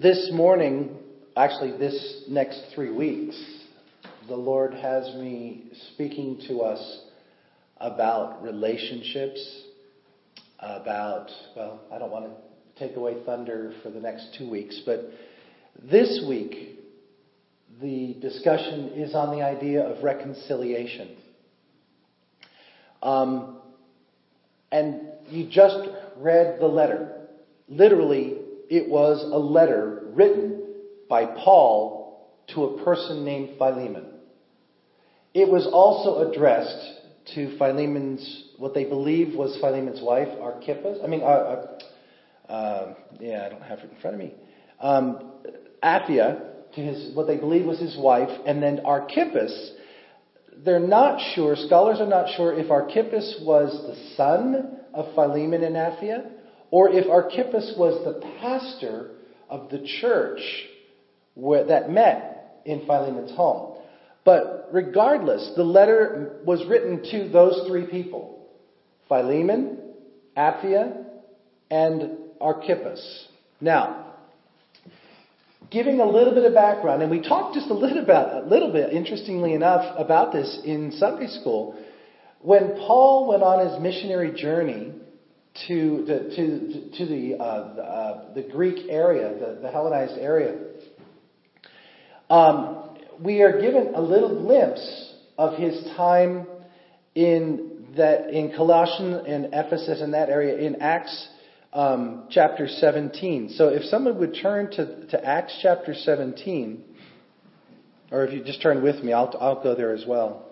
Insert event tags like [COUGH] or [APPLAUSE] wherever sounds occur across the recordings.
This morning, actually, this next three weeks, the Lord has me speaking to us about relationships, about, well, I don't want to take away thunder for the next two weeks, but this week, the discussion is on the idea of reconciliation. Um, and you just read the letter. Literally, it was a letter written by Paul to a person named Philemon. It was also addressed to Philemon's, what they believe was Philemon's wife, Archippus. I mean, uh, uh, uh, yeah, I don't have it in front of me. Um, Apphia, to his, what they believe was his wife, and then Archippus. They're not sure, scholars are not sure if Archippus was the son of Philemon and Apphia, or if Archippus was the pastor of the church where, that met in Philemon's home. But regardless, the letter was written to those three people Philemon, Apphia, and Archippus. Now, giving a little bit of background, and we talked just a little bit, a little bit, interestingly enough, about this in Sunday school. When Paul went on his missionary journey to the, to, to the, uh, the, uh, the, Greek area, the, the Hellenized area, um, we are given a little glimpse of his time in that in Colossians and Ephesus in that area in Acts um, chapter 17. So if someone would turn to, to Acts chapter 17, or if you just turn with me, I'll, I'll go there as well.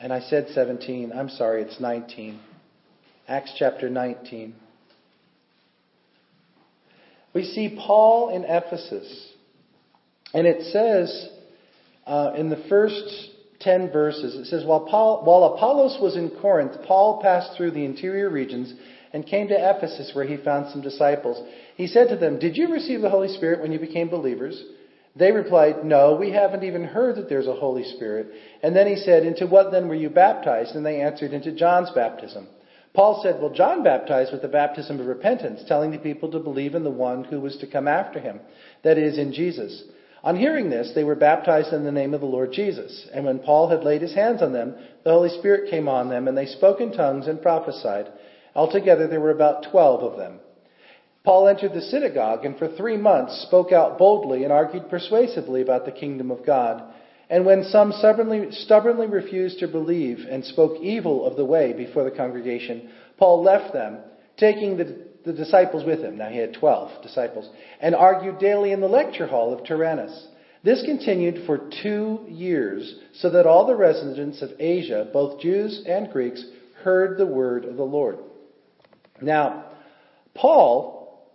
And I said 17. I'm sorry, it's 19. Acts chapter 19. We see Paul in Ephesus. And it says uh, in the first 10 verses, it says, while, Paul, while Apollos was in Corinth, Paul passed through the interior regions and came to Ephesus where he found some disciples. He said to them, Did you receive the Holy Spirit when you became believers? They replied, No, we haven't even heard that there's a Holy Spirit. And then he said, Into what then were you baptized? And they answered, Into John's baptism. Paul said, Well, John baptized with the baptism of repentance, telling the people to believe in the one who was to come after him, that is, in Jesus. On hearing this, they were baptized in the name of the Lord Jesus. And when Paul had laid his hands on them, the Holy Spirit came on them, and they spoke in tongues and prophesied. Altogether, there were about twelve of them. Paul entered the synagogue and for three months spoke out boldly and argued persuasively about the kingdom of God. And when some stubbornly, stubbornly refused to believe and spoke evil of the way before the congregation, Paul left them, taking the, the disciples with him. Now he had twelve disciples, and argued daily in the lecture hall of Tyrannus. This continued for two years, so that all the residents of Asia, both Jews and Greeks, heard the word of the Lord. Now, Paul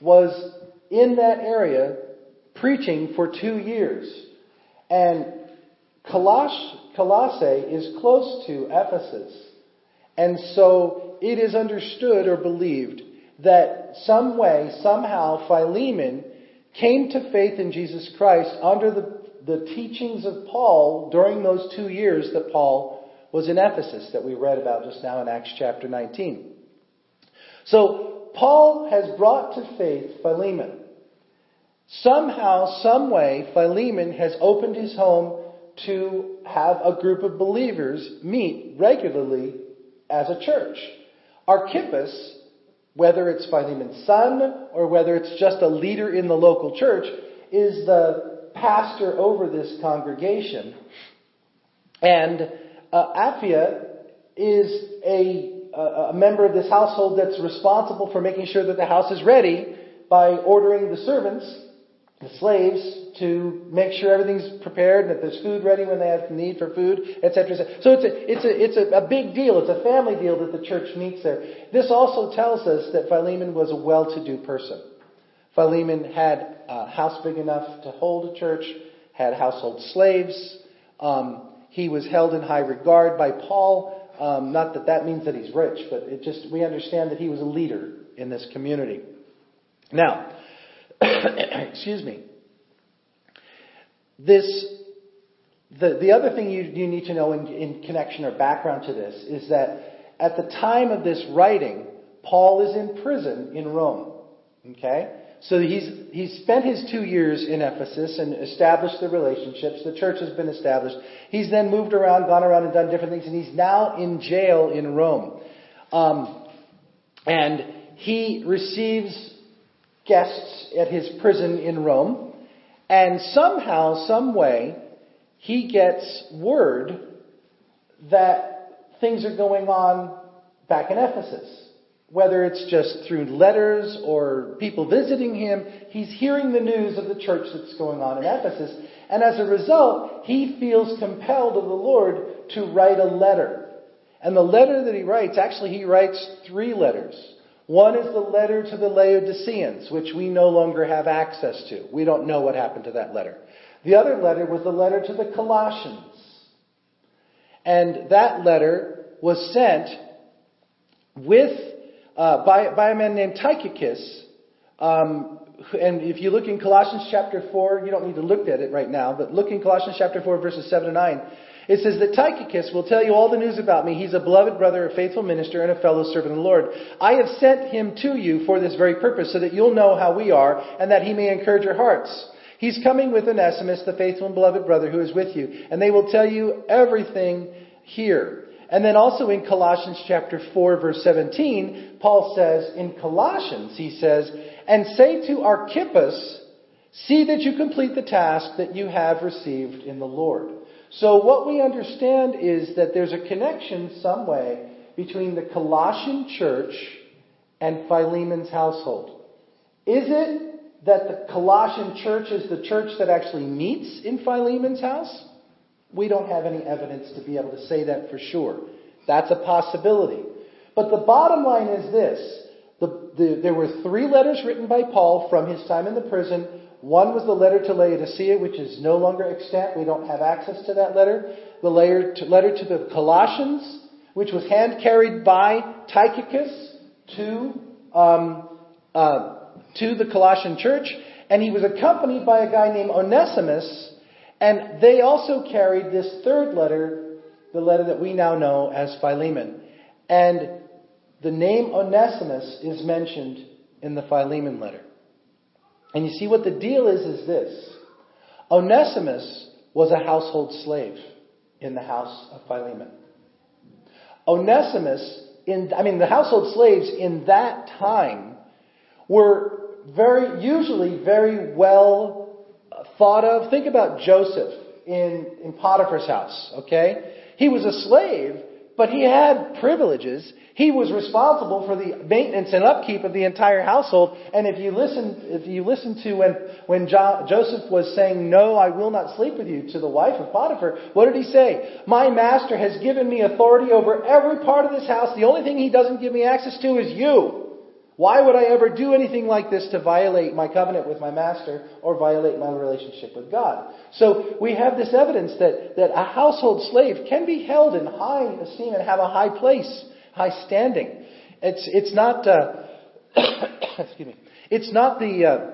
was in that area preaching for two years. And Colossae is close to Ephesus. And so it is understood or believed that some way, somehow, Philemon came to faith in Jesus Christ under the, the teachings of Paul during those two years that Paul was in Ephesus that we read about just now in Acts chapter 19. So Paul has brought to faith Philemon. Somehow, some way, Philemon has opened his home to have a group of believers meet regularly as a church. Archippus, whether it's Philemon's son or whether it's just a leader in the local church, is the pastor over this congregation. And uh, is a a, member of this household that's responsible for making sure that the house is ready by ordering the servants, the slaves, to make sure everything's prepared and that there's food ready when they have need for food, etc. So it's a, it's a, it's a, a big deal. It's a family deal that the church meets there. This also tells us that Philemon was a well-to-do person. Philemon had a house big enough to hold a church, had household slaves. Um, he was held in high regard by Paul um, not that that means that he's rich, but it just we understand that he was a leader in this community. Now, [COUGHS] excuse me. This the the other thing you you need to know in, in connection or background to this is that at the time of this writing, Paul is in prison in Rome. Okay? So he's, he's spent his two years in Ephesus and established the relationships. The church has been established. He's then moved around, gone around and done different things, and he's now in jail in Rome. Um, and he receives guests at his prison in Rome. And somehow, some way, he gets word that things are going on back in Ephesus. Whether it's just through letters or people visiting him, he's hearing the news of the church that's going on in Ephesus. And as a result, he feels compelled of the Lord to write a letter. And the letter that he writes, actually, he writes three letters. One is the letter to the Laodiceans, which we no longer have access to. We don't know what happened to that letter. The other letter was the letter to the Colossians. And that letter was sent with, uh, by, by a man named Tychicus. Um, and if you look in Colossians chapter 4, you don't need to look at it right now, but look in Colossians chapter 4, verses 7 to 9. It says that Tychicus will tell you all the news about me. He's a beloved brother, a faithful minister, and a fellow servant of the Lord. I have sent him to you for this very purpose, so that you'll know how we are, and that he may encourage your hearts. He's coming with Onesimus, the faithful and beloved brother who is with you, and they will tell you everything here. And then also in Colossians chapter 4 verse 17, Paul says, in Colossians, he says, and say to Archippus, see that you complete the task that you have received in the Lord. So what we understand is that there's a connection some way between the Colossian church and Philemon's household. Is it that the Colossian church is the church that actually meets in Philemon's house? We don't have any evidence to be able to say that for sure. That's a possibility. But the bottom line is this. The, the, there were three letters written by Paul from his time in the prison. One was the letter to Laodicea, which is no longer extant. We don't have access to that letter. The letter to, letter to the Colossians, which was hand carried by Tychicus to, um, uh, to the Colossian church. And he was accompanied by a guy named Onesimus, and they also carried this third letter, the letter that we now know as Philemon. And the name Onesimus is mentioned in the Philemon letter. And you see what the deal is is this. Onesimus was a household slave in the house of Philemon. Onesimus, in, I mean, the household slaves in that time were very, usually very well thought of. Think about Joseph in, in Potiphar's house, okay? He was a slave, but he had privileges. He was responsible for the maintenance and upkeep of the entire household. And if you listen, if you listen to when, when jo- Joseph was saying, no, I will not sleep with you to the wife of Potiphar, what did he say? My master has given me authority over every part of this house. The only thing he doesn't give me access to is you. Why would I ever do anything like this to violate my covenant with my master or violate my relationship with God? So we have this evidence that, that a household slave can be held in high esteem and have a high place, high standing. It's, it's not, uh, [COUGHS] excuse me, it's not the, uh,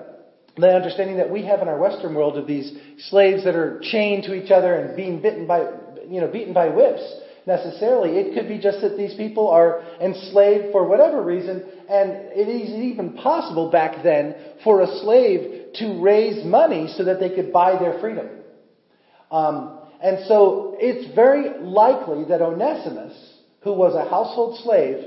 the understanding that we have in our Western world of these slaves that are chained to each other and being bitten by, you know, beaten by whips necessarily. It could be just that these people are enslaved for whatever reason, and it is even possible back then for a slave to raise money so that they could buy their freedom. Um, and so it's very likely that Onesimus, who was a household slave,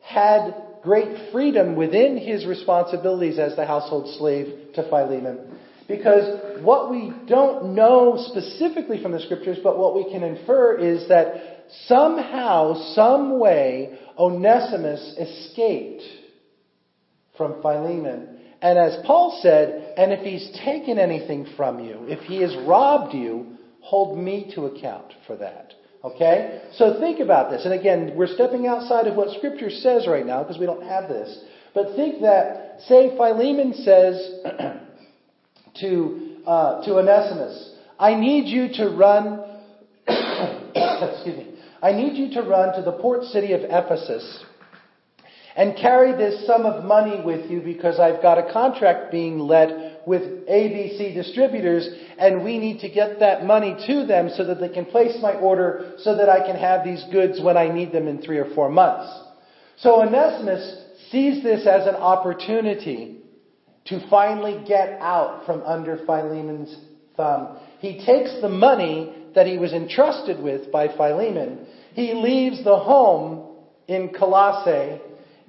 had great freedom within his responsibilities as the household slave to Philemon. Because what we don't know specifically from the scriptures, but what we can infer is that somehow, some way, Onesimus escaped from Philemon. And as Paul said, and if he's taken anything from you, if he has robbed you, hold me to account for that. Okay? So think about this. And again, we're stepping outside of what Scripture says right now because we don't have this. But think that, say, Philemon says [CLEARS THROAT] to, uh, to Onesimus, I need you to run, [CLEARS THROAT] excuse me, I need you to run to the port city of Ephesus and carry this sum of money with you because I've got a contract being let with ABC distributors and we need to get that money to them so that they can place my order so that I can have these goods when I need them in three or four months. So Onesimus sees this as an opportunity to finally get out from under Philemon's thumb. He takes the money that he was entrusted with by Philemon. He leaves the home in Colossae,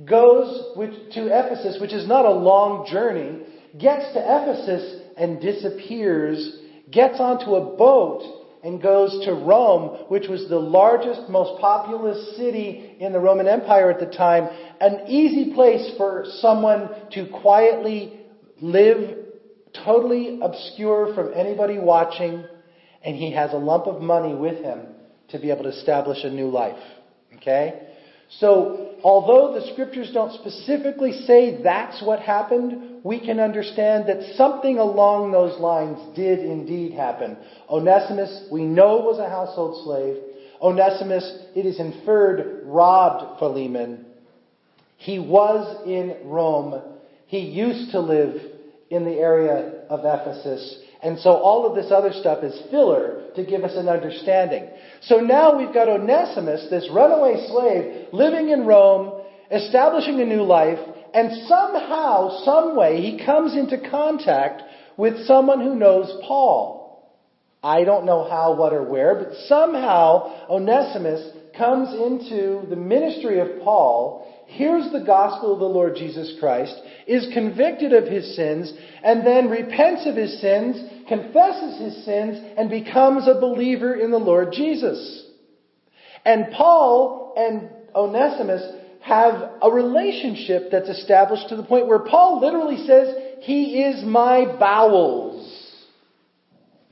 goes to Ephesus, which is not a long journey, gets to Ephesus and disappears, gets onto a boat and goes to Rome, which was the largest, most populous city in the Roman Empire at the time, an easy place for someone to quietly live totally obscure from anybody watching, and he has a lump of money with him to be able to establish a new life. Okay? So, although the scriptures don't specifically say that's what happened, we can understand that something along those lines did indeed happen. Onesimus, we know, was a household slave. Onesimus, it is inferred, robbed Philemon. He was in Rome. He used to live in the area of Ephesus. And so all of this other stuff is filler to give us an understanding. So now we've got Onesimus, this runaway slave, living in Rome, establishing a new life, and somehow, some way, he comes into contact with someone who knows Paul. I don't know how, what, or where, but somehow Onesimus comes into the ministry of Paul hears the gospel of the Lord Jesus Christ, is convicted of his sins, and then repents of his sins, confesses his sins, and becomes a believer in the Lord Jesus. And Paul and Onesimus have a relationship that's established to the point where Paul literally says, He is my bowels.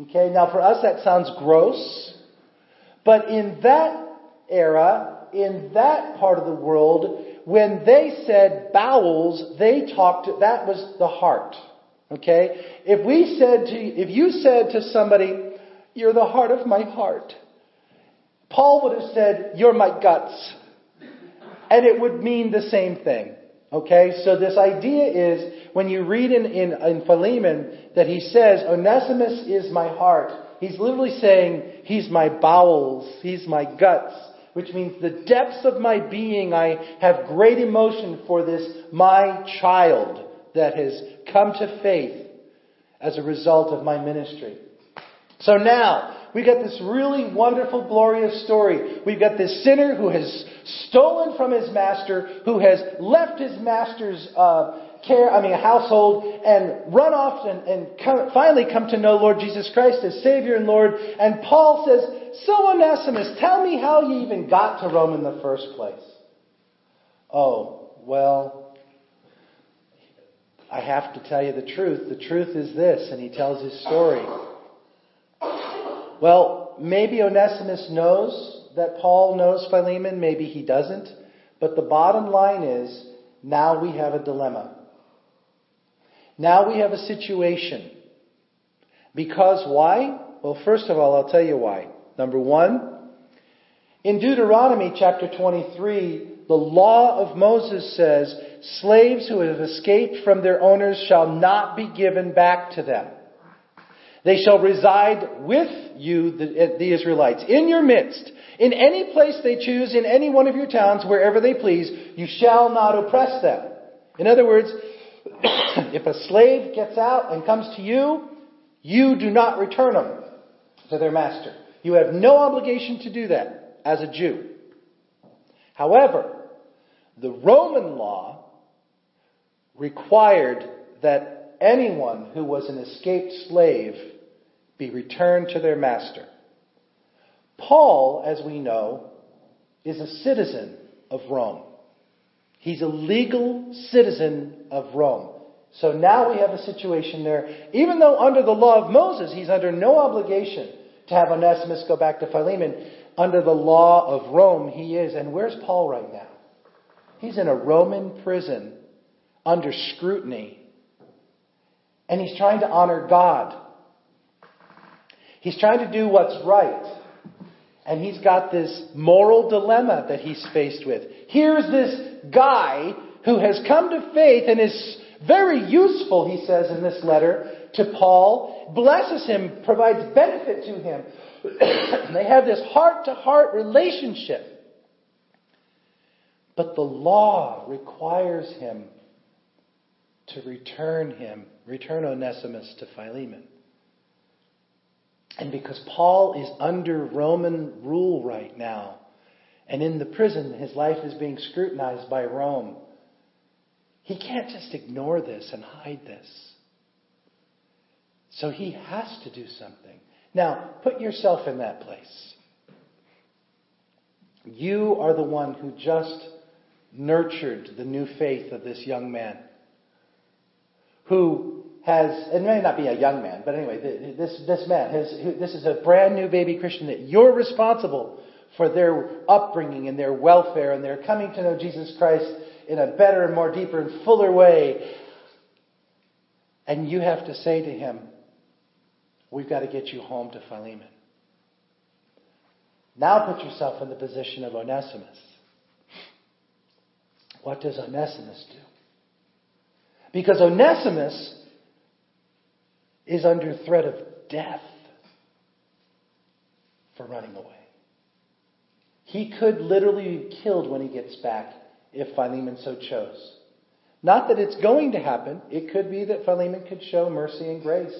Okay, now for us that sounds gross, but in that era, in that part of the world, when they said bowels, they talked, that was the heart. Okay? If we said to, if you said to somebody, you're the heart of my heart, Paul would have said, you're my guts. And it would mean the same thing. Okay? So this idea is, when you read in, in, in Philemon that he says, Onesimus is my heart, he's literally saying, he's my bowels, he's my guts which means the depths of my being, I have great emotion for this, my child that has come to faith as a result of my ministry. So now, we got this really wonderful, glorious story. We've got this sinner who has stolen from his master, who has left his master's uh, care, I mean, a household, and run off and, and come, finally come to know Lord Jesus Christ as Savior and Lord. And Paul says, So Onesimus, tell me how you even got to Rome in the first place. Oh, well, I have to tell you the truth. The truth is this, and he tells his story. Well, maybe Onesimus knows that Paul knows Philemon, maybe he doesn't. But the bottom line is, now we have a dilemma. Now we have a situation. Because why? Well, first of all, I'll tell you why. Number one, in Deuteronomy chapter 23, the law of Moses says, slaves who have escaped from their owners shall not be given back to them. They shall reside with you, the, the, Israelites, in your midst, in any place they choose, in any one of your towns, wherever they please. You shall not oppress them. In other words, [COUGHS] if a slave gets out and comes to you, you do not return them to their master. You have no obligation to do that as a Jew. However, the Roman law required that anyone who was an escaped slave be returned to their master. Paul, as we know, is a citizen of Rome. He's a legal citizen of Rome. So now we have a situation there. Even though under the law of Moses, he's under no obligation to have Onesimus go back to Philemon, under the law of Rome, he is. And where's Paul right now? He's in a Roman prison under scrutiny. And he's trying to honor God. He's trying to do what's right. And he's got this moral dilemma that he's faced with. Here's this guy who has come to faith and is very useful, he says in this letter to Paul, blesses him, provides benefit to him. [COUGHS] they have this heart to heart relationship. But the law requires him to return him, return Onesimus to Philemon. And because Paul is under Roman rule right now, and in the prison, his life is being scrutinized by Rome, he can't just ignore this and hide this. So he has to do something. Now, put yourself in that place. You are the one who just nurtured the new faith of this young man who has, it may not be a young man, but anyway, this, this man, has, this is a brand new baby Christian that you're responsible for their upbringing and their welfare and their coming to know Jesus Christ in a better and more deeper and fuller way. And you have to say to him, we've got to get you home to Philemon. Now put yourself in the position of Onesimus. What does Onesimus do? Because Onesimus is under threat of death for running away. He could literally be killed when he gets back if Philemon so chose. Not that it's going to happen. It could be that Philemon could show mercy and grace.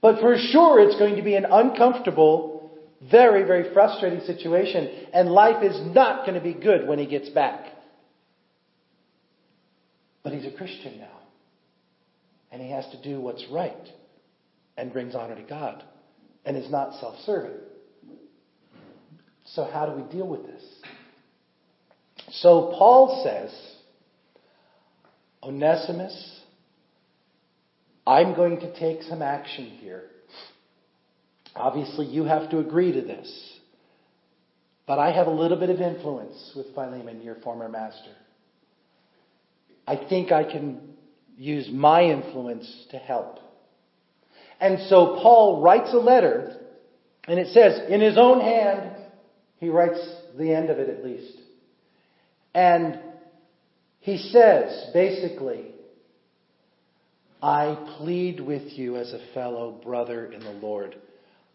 But for sure, it's going to be an uncomfortable, very, very frustrating situation, and life is not going to be good when he gets back. But he's a Christian now. And he has to do what's right and brings honor to God and is not self serving. So, how do we deal with this? So, Paul says, Onesimus, I'm going to take some action here. Obviously, you have to agree to this. But I have a little bit of influence with Philemon, your former master. I think I can use my influence to help. And so Paul writes a letter, and it says, in his own hand, he writes the end of it at least. And he says, basically, I plead with you as a fellow brother in the Lord.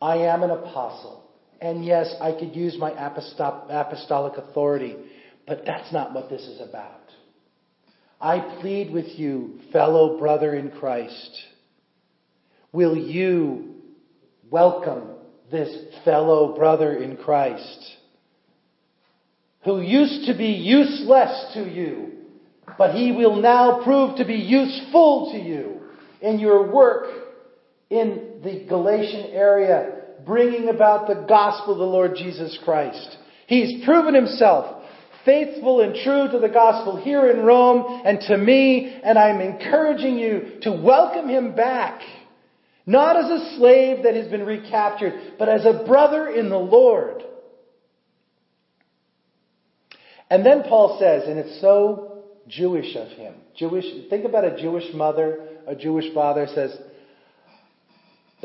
I am an apostle. And yes, I could use my apostolic authority, but that's not what this is about. I plead with you, fellow brother in Christ, will you welcome this fellow brother in Christ who used to be useless to you, but he will now prove to be useful to you in your work in the Galatian area, bringing about the gospel of the Lord Jesus Christ. He's proven himself faithful and true to the gospel here in Rome and to me, and I'm encouraging you to welcome him back. Not as a slave that has been recaptured, but as a brother in the Lord. And then Paul says, and it's so Jewish of him. Jewish, think about a Jewish mother, a Jewish father says,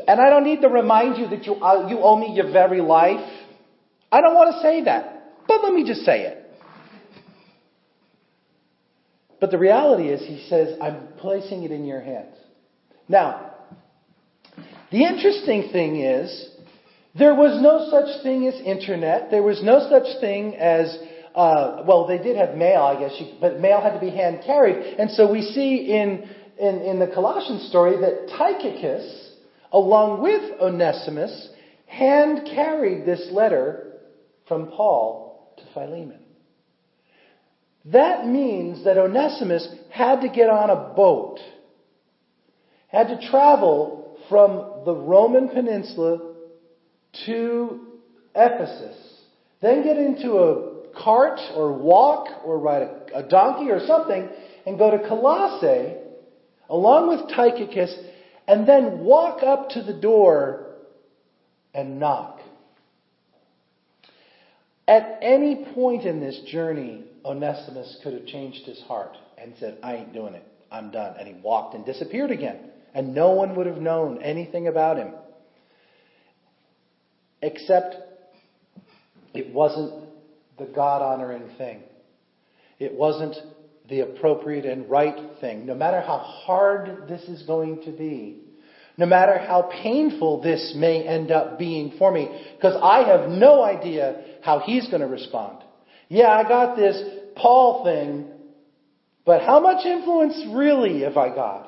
and I don't need to remind you that you, uh, you owe me your very life. I don't want to say that, but let me just say it. But the reality is, he says, I'm placing it in your hands. Now, the interesting thing is, there was no such thing as internet. There was no such thing as, uh, well, they did have mail, I guess, you, but mail had to be hand carried. And so we see in, in, in the Colossian story that Tychicus, along with Onesimus, hand carried this letter from Paul to Philemon. That means that Onesimus had to get on a boat, had to travel from the Roman peninsula to Ephesus, then get into a cart or walk or ride a, a donkey or something and go to Colossae along with Tychicus and then walk up to the door and knock. At any point in this journey, Onesimus could have changed his heart and said, I ain't doing it. I'm done. And he walked and disappeared again. And no one would have known anything about him. Except it wasn't the God honoring thing. It wasn't the appropriate and right thing. No matter how hard this is going to be, no matter how painful this may end up being for me, because I have no idea how he's going to respond. Yeah, I got this Paul thing, But how much influence really have I got?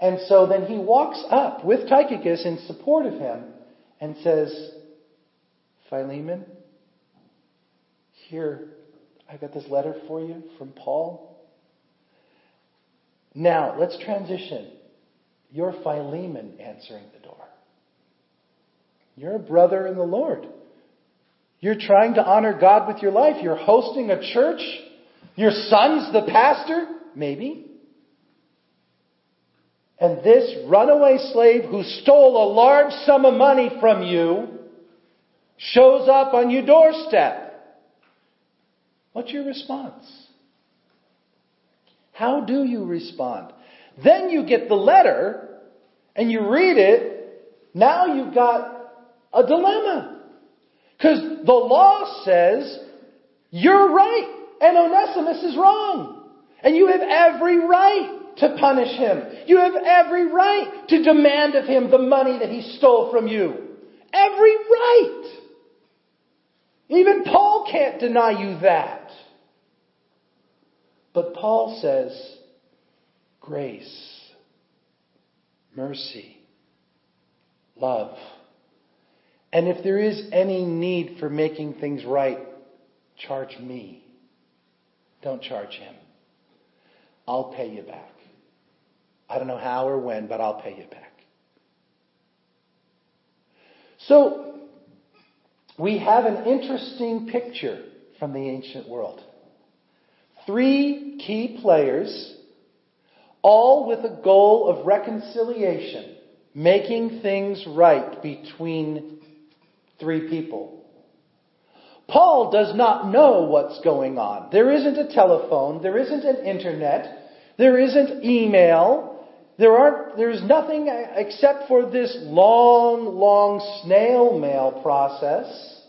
And so then he walks up with Tychicus in support of him and says, Philemon, here, I got this letter for you from Paul. Now, let's transition. You're Philemon answering the door. You're a brother in the Lord. You're trying to honor God with your life. You're hosting a church. Your son's the pastor? Maybe. And this runaway slave who stole a large sum of money from you shows up on your doorstep. What's your response? How do you respond? Then you get the letter and you read it. Now you've got a dilemma. Because the law says you're right and Onesimus is wrong. And you have every right to punish him. You have every right to demand of him the money that he stole from you. Every right. Even Paul can't deny you that. But Paul says, grace, mercy, love. And if there is any need for making things right, charge me. Don't charge him. I'll pay you back. I don't know how or when, but I'll pay you back. So, we have an interesting picture from the ancient world. Three key players, all with a goal of reconciliation, making things right between three people. Paul does not know what's going on. There isn't a telephone, there isn't an internet, there isn't email, there aren't, there's nothing uh, except for this long, long snail mail process.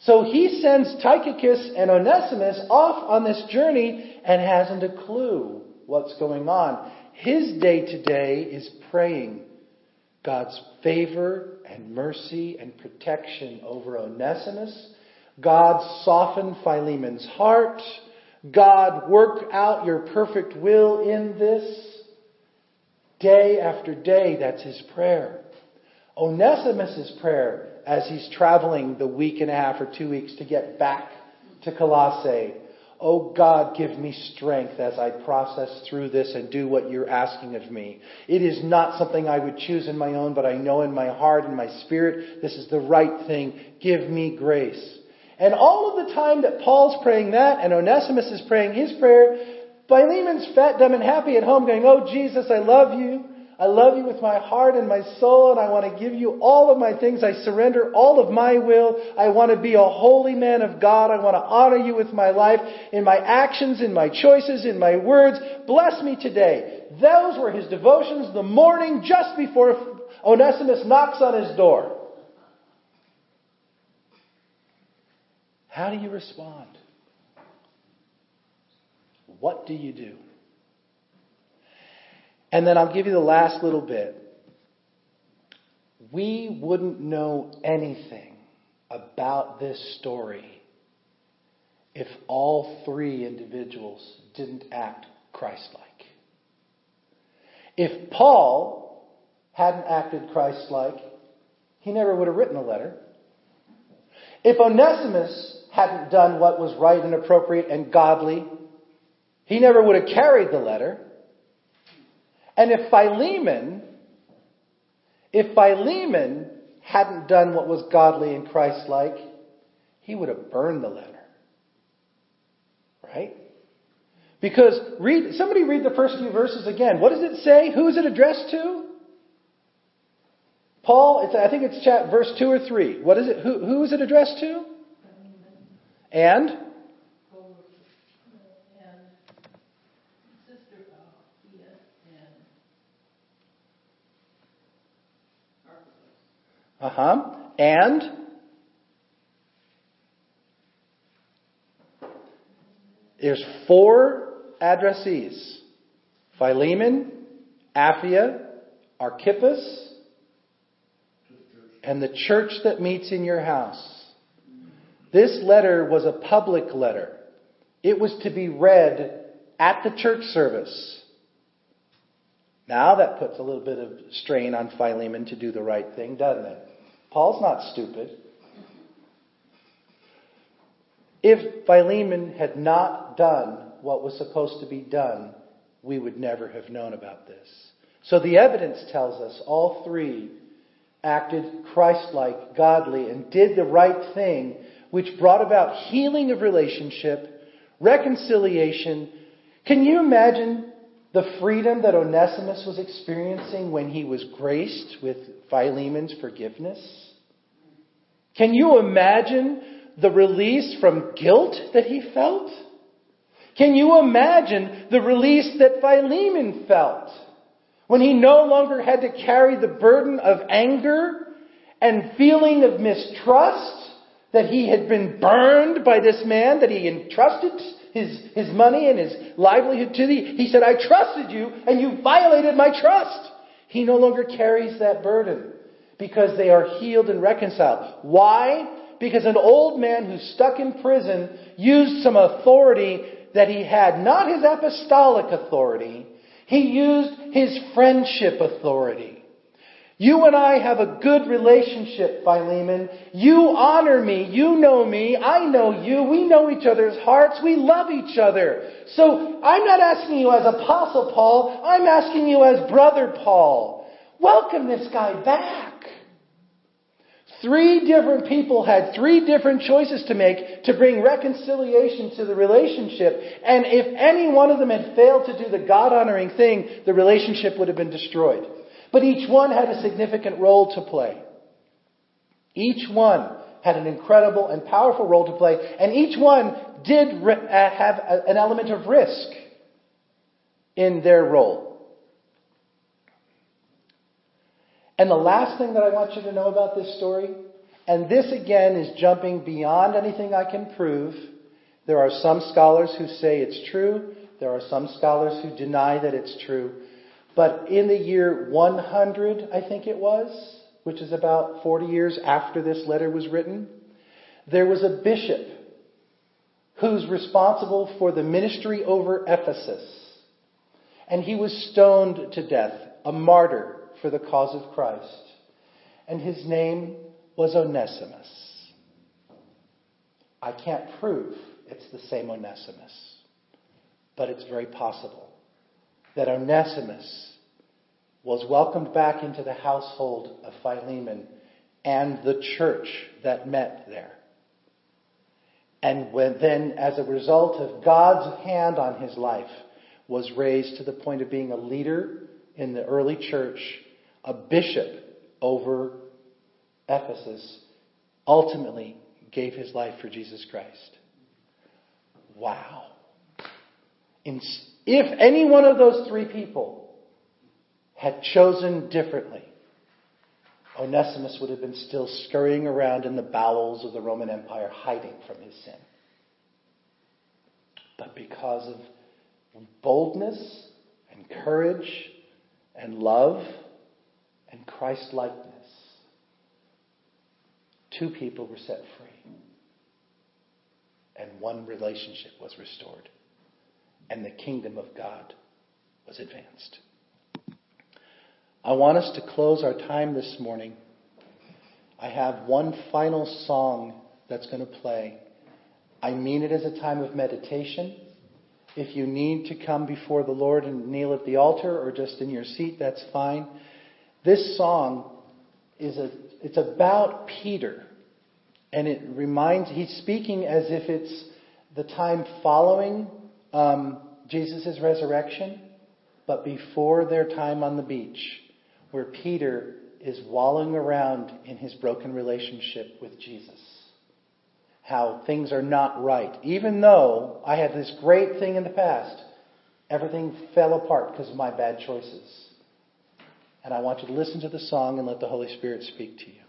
So he sends Tychicus and Onesimus off on this journey and hasn't a clue what's going on. His day to day is praying God's favor and mercy and protection over Onesimus. God soften Philemon's heart. God work out your perfect will in this. Day after day, that's his prayer. Onesimus' prayer as he's traveling the week and a half or two weeks to get back to Colossae. Oh God, give me strength as I process through this and do what you're asking of me. It is not something I would choose in my own, but I know in my heart and my spirit this is the right thing. Give me grace. And all of the time that Paul's praying that and Onesimus is praying his prayer, Philemon's fat, dumb, and happy at home going, Oh Jesus, I love you. I love you with my heart and my soul, and I want to give you all of my things. I surrender all of my will. I want to be a holy man of God. I want to honor you with my life, in my actions, in my choices, in my words. Bless me today. Those were his devotions the morning just before Onesimus knocks on his door. How do you respond? What do you do? And then I'll give you the last little bit. We wouldn't know anything about this story if all three individuals didn't act Christ like. If Paul hadn't acted Christ like, he never would have written a letter. If Onesimus hadn't done what was right and appropriate and godly, he never would have carried the letter. And if Philemon, if Philemon hadn't done what was godly and Christ-like, he would have burned the letter. Right? Because read, somebody read the first few verses again. What does it say? Who is it addressed to? Paul, I think it's chat, verse 2 or 3. What is it? Who, who is it addressed to? And? Uh huh. And there's four addressees Philemon, Apphia, Archippus, and the church that meets in your house. This letter was a public letter. It was to be read at the church service. Now that puts a little bit of strain on Philemon to do the right thing, doesn't it? Paul's not stupid. If Philemon had not done what was supposed to be done, we would never have known about this. So the evidence tells us all three acted Christ-like, godly, and did the right thing, which brought about healing of relationship, reconciliation. Can you imagine the freedom that Onesimus was experiencing when he was graced with Philemon's forgiveness? Can you imagine the release from guilt that he felt? Can you imagine the release that Philemon felt when he no longer had to carry the burden of anger and feeling of mistrust that he had been burned by this man that he entrusted his, his money and his livelihood to thee? He said, I trusted you and you violated my trust. He no longer carries that burden because they are healed and reconciled. Why? Because an old man who's stuck in prison used some authority that he had, not his apostolic authority. He used his friendship authority. You and I have a good relationship, Philemon. You honor me. You know me. I know you. We know each other's hearts. We love each other. So I'm not asking you as Apostle Paul. I'm asking you as Brother Paul. Welcome this guy back. Three different people had three different choices to make to bring reconciliation to the relationship. And if any one of them had failed to do the God honoring thing, the relationship would have been destroyed. But each one had a significant role to play. Each one had an incredible and powerful role to play, and each one did uh, have an element of risk in their role. And the last thing that I want you to know about this story, and this again is jumping beyond anything I can prove. There are some scholars who say it's true. There are some scholars who deny that it's true. But in the year 100, I think it was, which is about 40 years after this letter was written, there was a bishop who's responsible for the ministry over Ephesus. And he was stoned to death, a martyr for the cause of Christ. And his name was Onesimus. I can't prove it's the same Onesimus, but it's very possible that Onesimus was welcomed back into the household of Philemon and the church that met there. And when, then, as a result of God's hand on his life, was raised to the point of being a leader in the early church a bishop over Ephesus, ultimately gave his life for Jesus Christ. Wow. In, if any one of those three people had chosen differently, Onesimus would have been still scurrying around in the bowels of the Roman Empire, hiding from his sin. But because of boldness and courage and love, and Christ likeness, two people were set free. And one relationship was restored. And the kingdom of God was advanced. I want us to close our time this morning. I have one final song that's going to play. I mean it as a time of meditation. If you need to come before the Lord and kneel at the altar or just in your seat, that's fine. This song is a, it's about Peter. And it reminds, he's speaking as if it's the time following um, Jesus' resurrection, but before their time on the beach, where Peter is wallowing around in his broken relationship with Jesus. How things are not right. Even though I had this great thing in the past, everything fell apart because of my bad choices. And I want you to listen to the song and let the Holy Spirit speak to you.